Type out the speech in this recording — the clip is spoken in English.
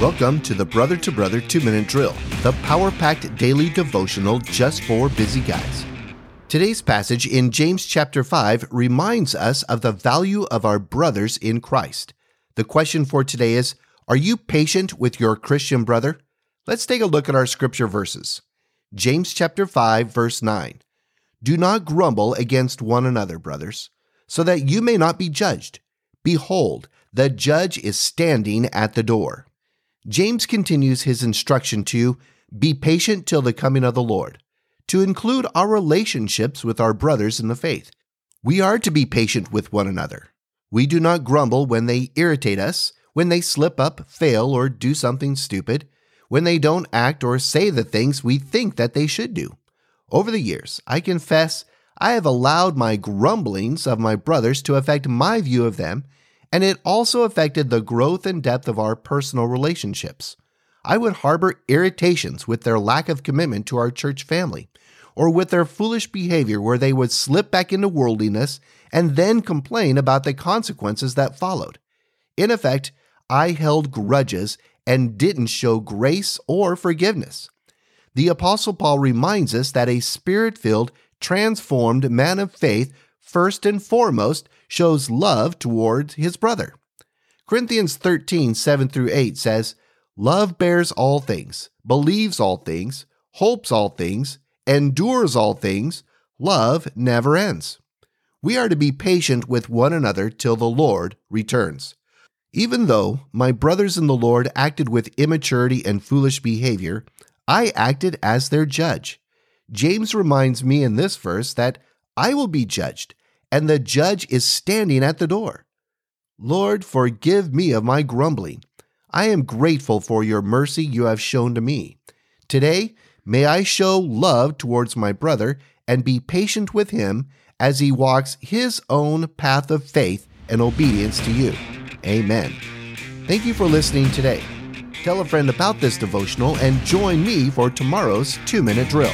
Welcome to the Brother to Brother 2 Minute Drill, the power packed daily devotional just for busy guys. Today's passage in James chapter 5 reminds us of the value of our brothers in Christ. The question for today is Are you patient with your Christian brother? Let's take a look at our scripture verses. James chapter 5 verse 9. Do not grumble against one another, brothers, so that you may not be judged. Behold, the judge is standing at the door. James continues his instruction to be patient till the coming of the Lord, to include our relationships with our brothers in the faith. We are to be patient with one another. We do not grumble when they irritate us, when they slip up, fail, or do something stupid, when they don't act or say the things we think that they should do. Over the years, I confess I have allowed my grumblings of my brothers to affect my view of them and it also affected the growth and depth of our personal relationships. I would harbor irritations with their lack of commitment to our church family, or with their foolish behavior where they would slip back into worldliness and then complain about the consequences that followed. In effect, I held grudges and didn't show grace or forgiveness. The Apostle Paul reminds us that a spirit filled, transformed man of faith first and foremost shows love towards his brother. Corinthians 13, 7 through 8 says, Love bears all things, believes all things, hopes all things, endures all things. Love never ends. We are to be patient with one another till the Lord returns. Even though my brothers in the Lord acted with immaturity and foolish behavior, I acted as their judge. James reminds me in this verse that I will be judged and the judge is standing at the door. Lord, forgive me of my grumbling. I am grateful for your mercy you have shown to me. Today, may I show love towards my brother and be patient with him as he walks his own path of faith and obedience to you. Amen. Thank you for listening today. Tell a friend about this devotional and join me for tomorrow's two minute drill.